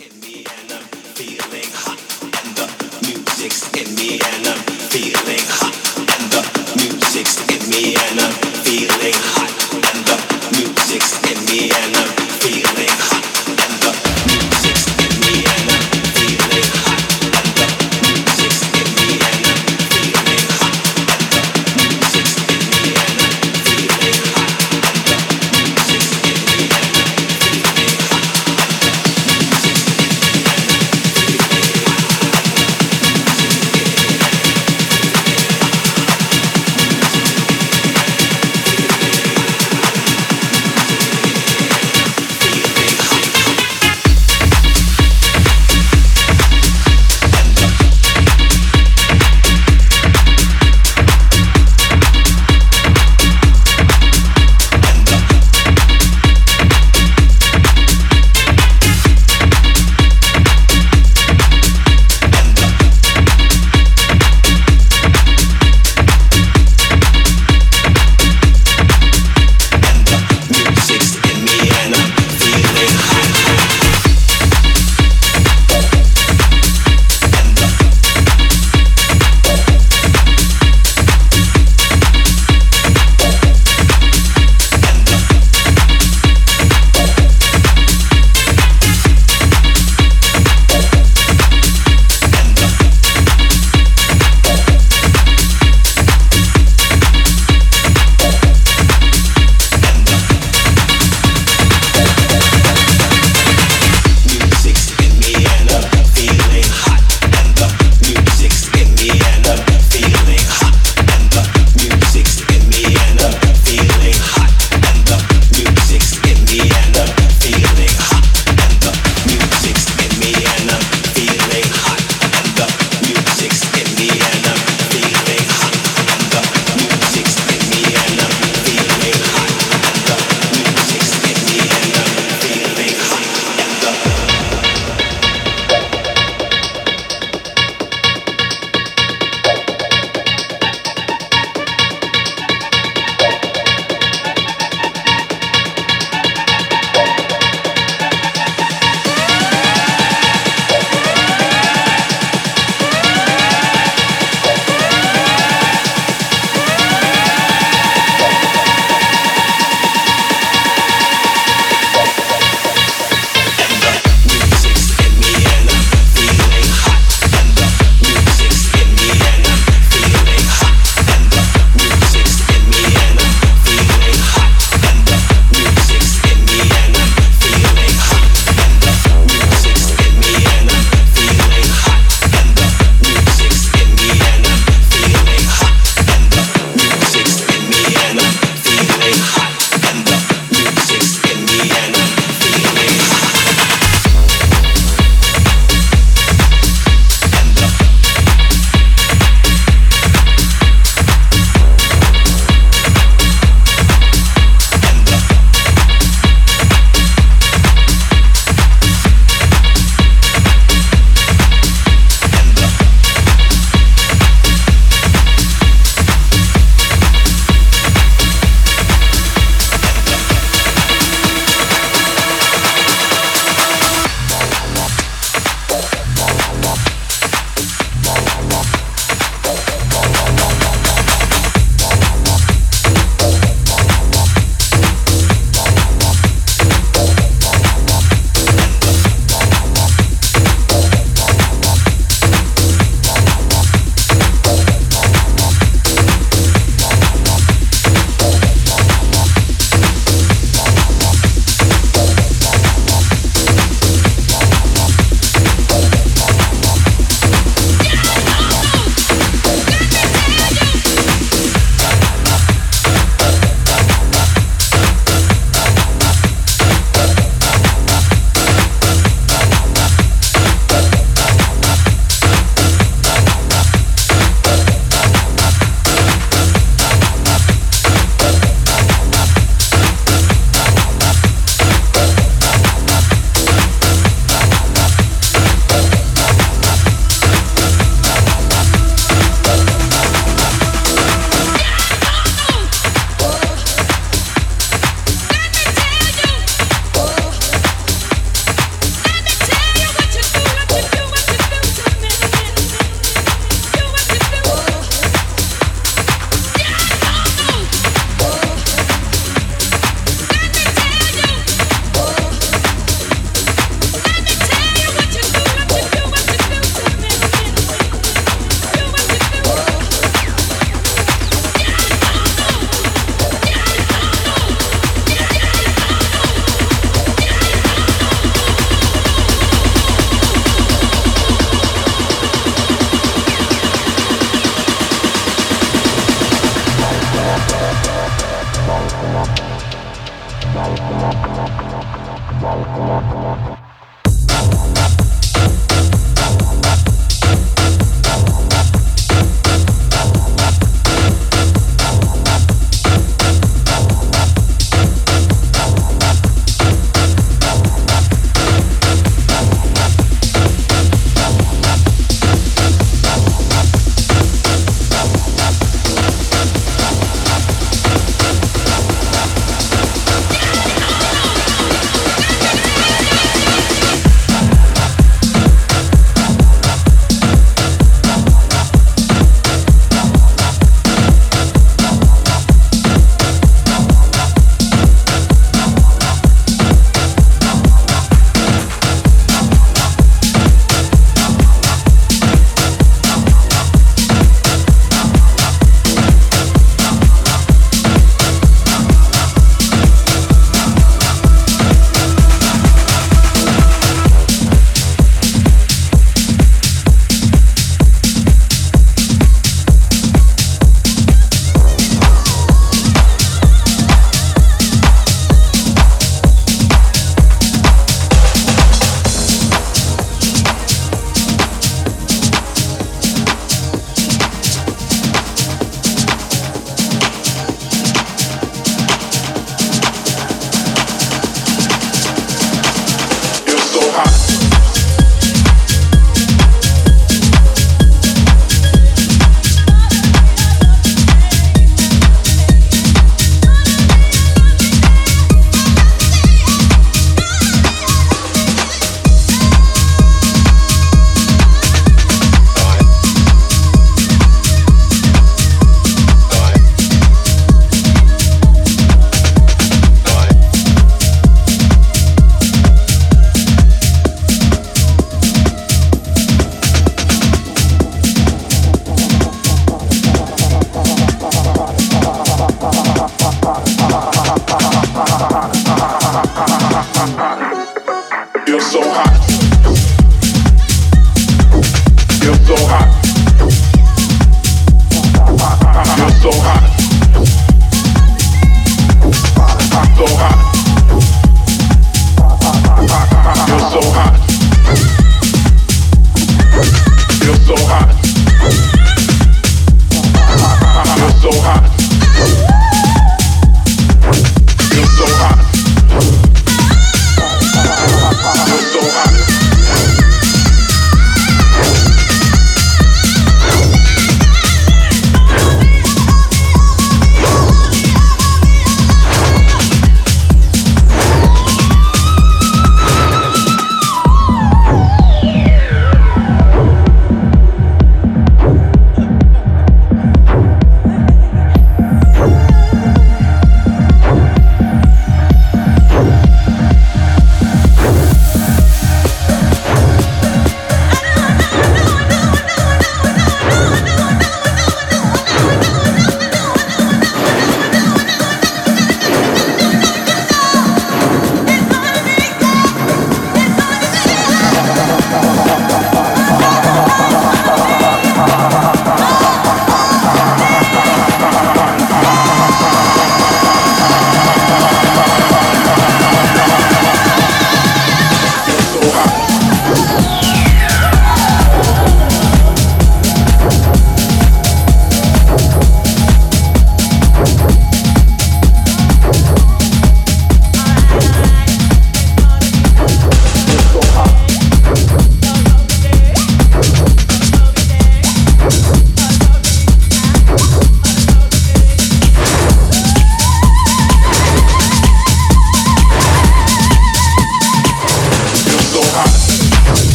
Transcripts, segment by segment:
in me and I'm feeling hot. And the music's in me and I'm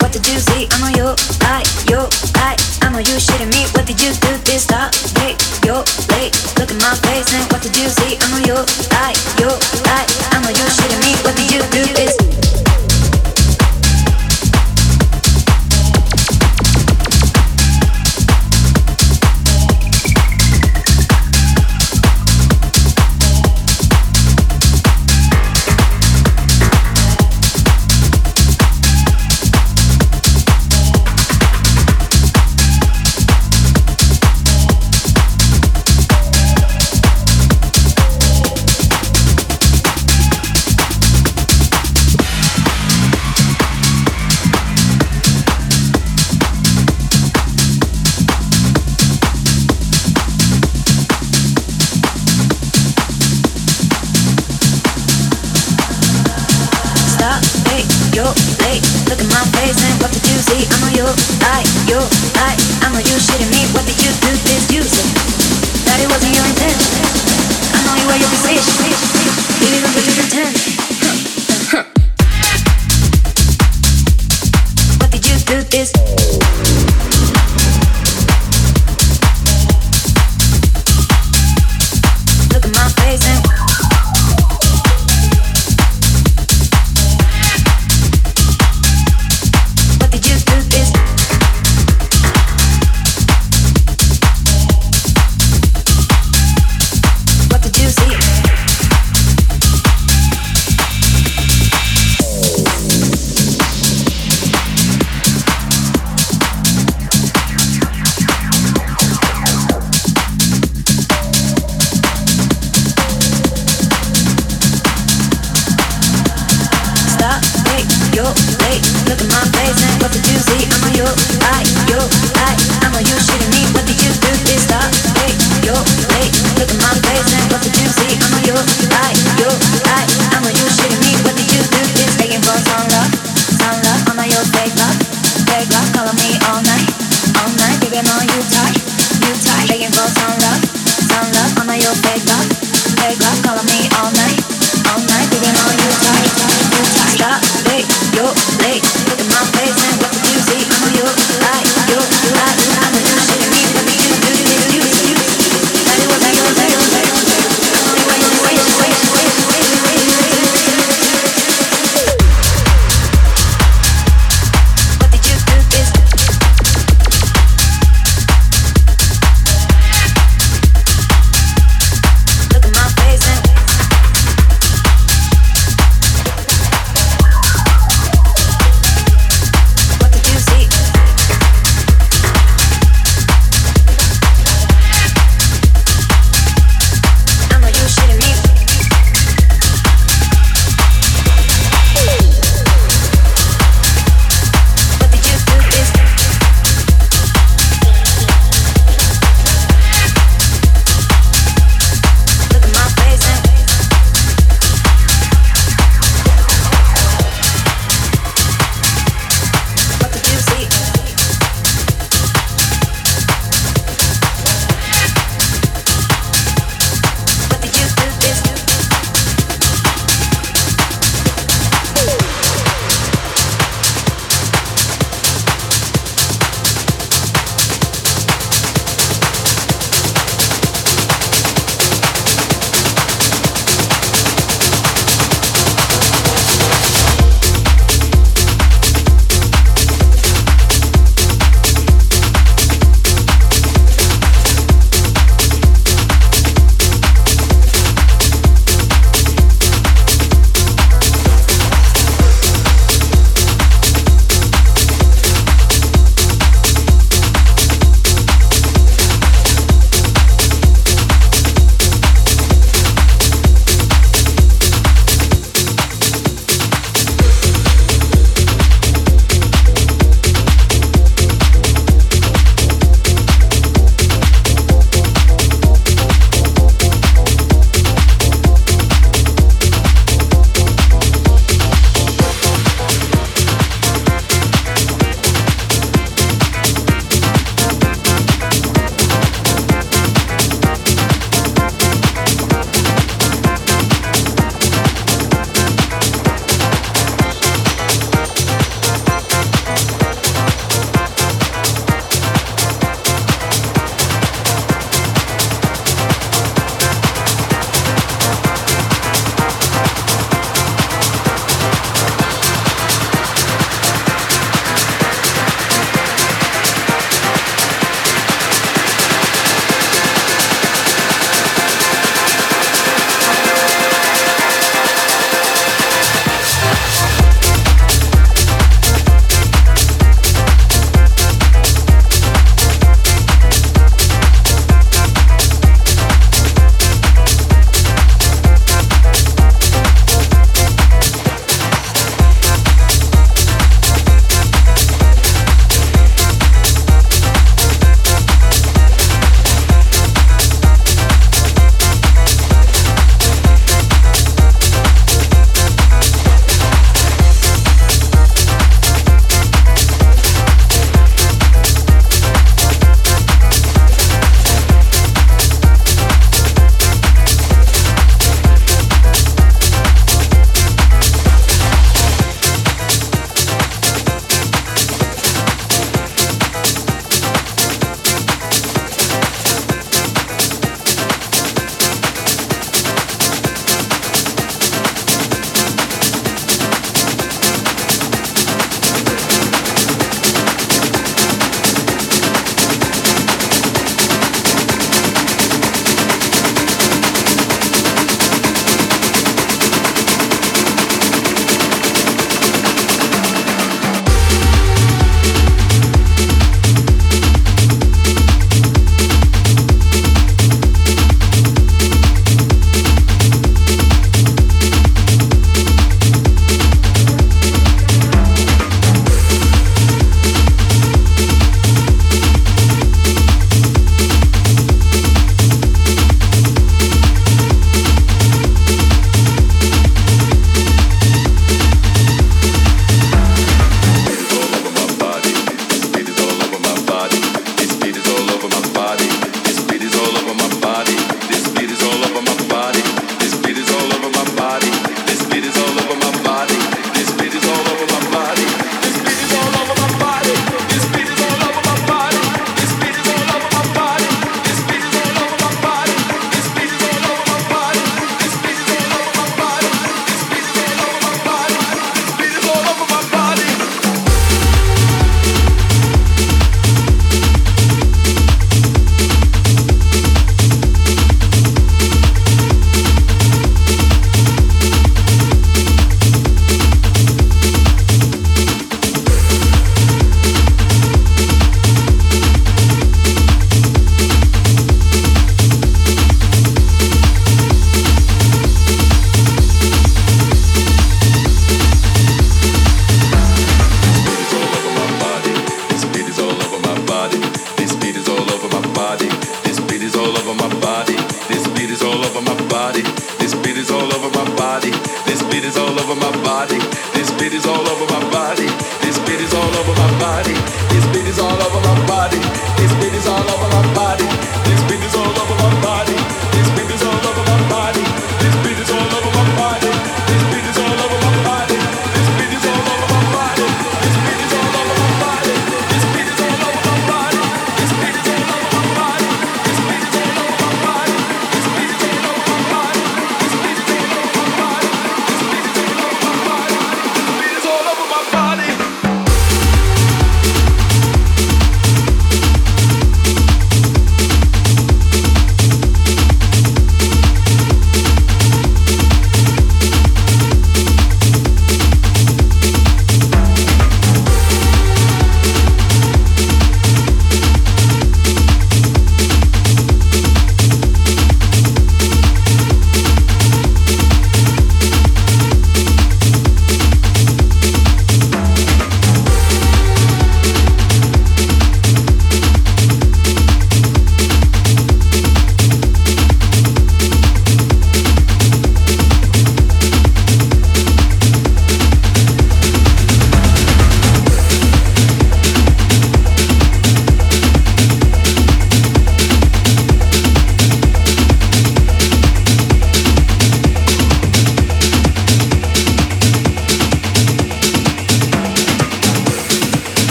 what did you see? I know you lie, you lie. I'm know you shitting me. What did you do this stop? Hey, you late. Look at my face and what did you see? I know you lie, you lie. I'm know you shitting me. What did you do this? Face and what did you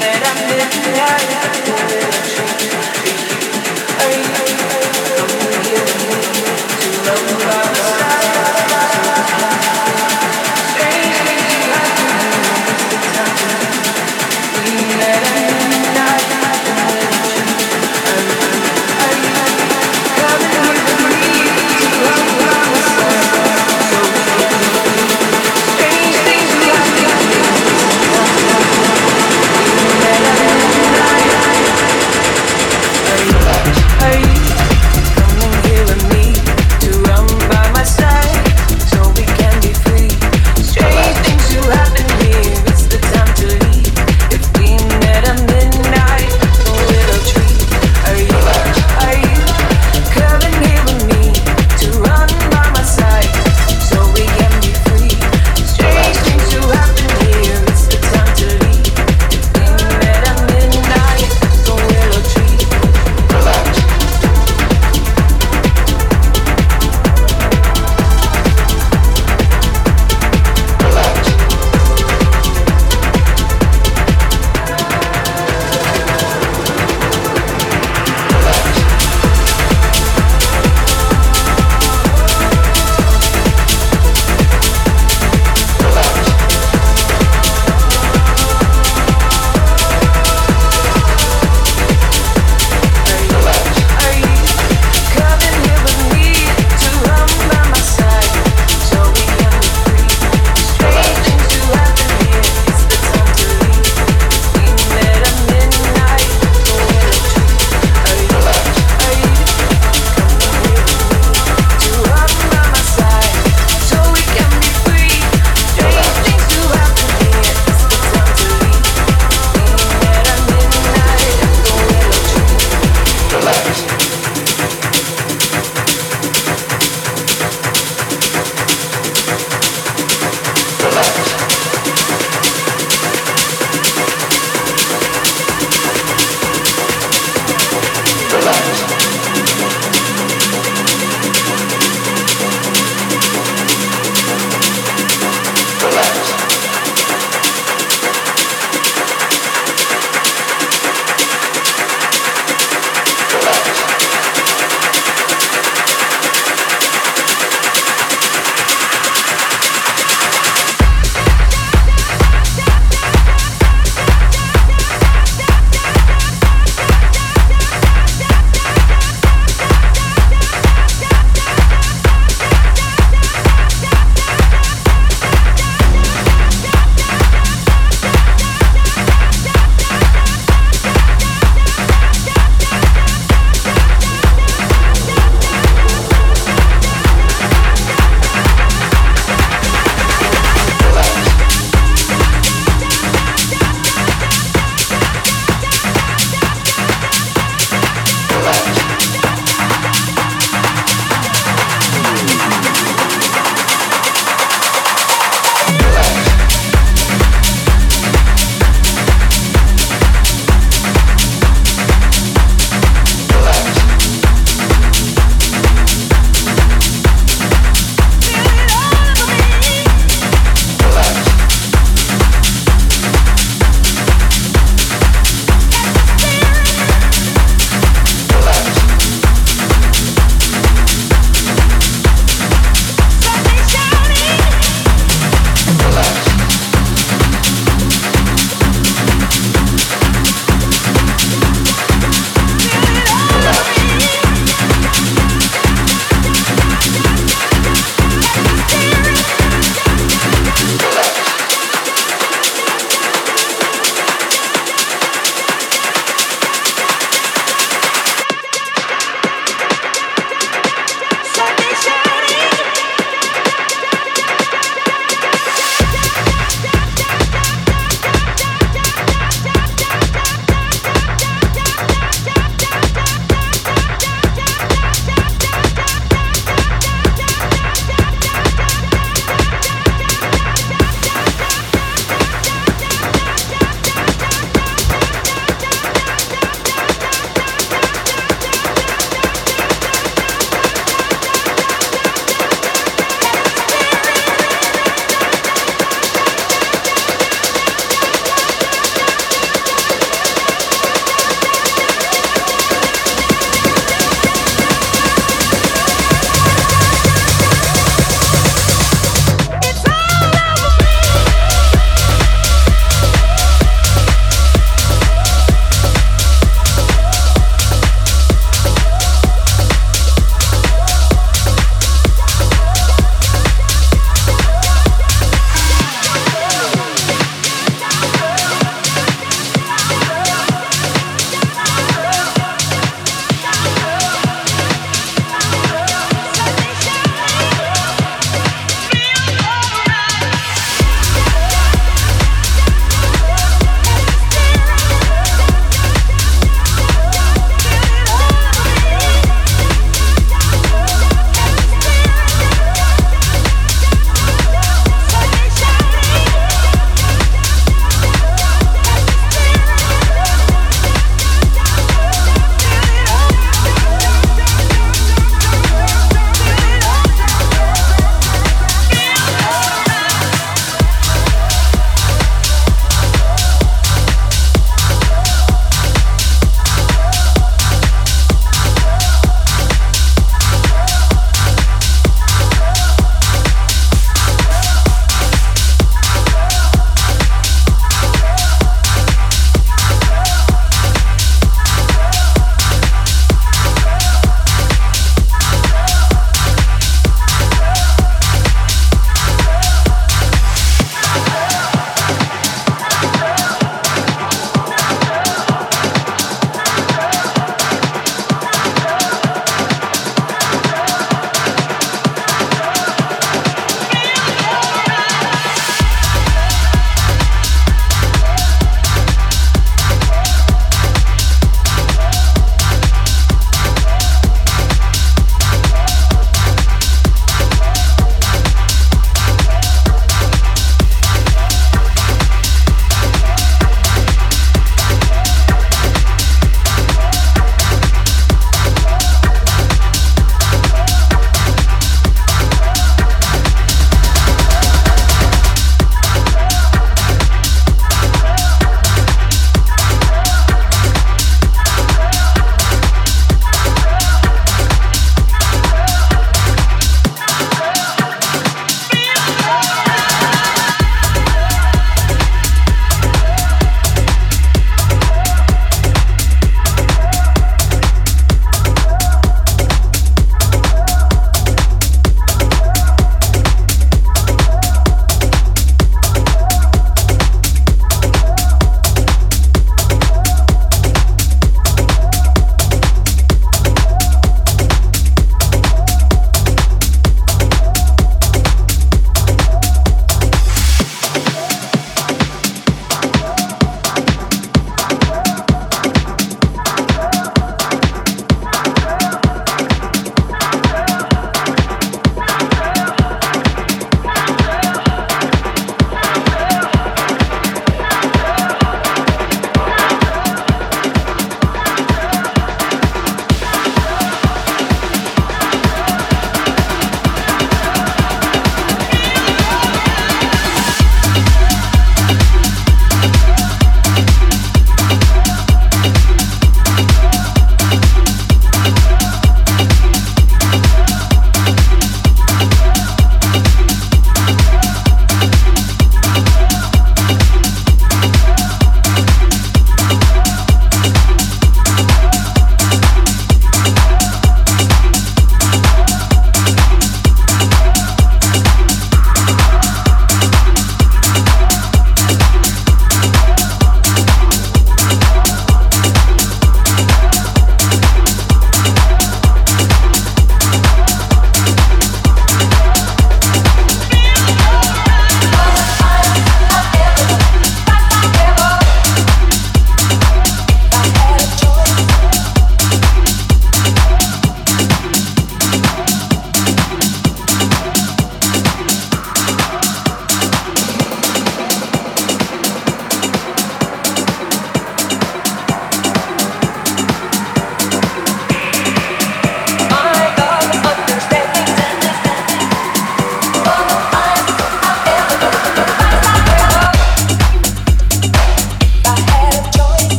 that I miss, I I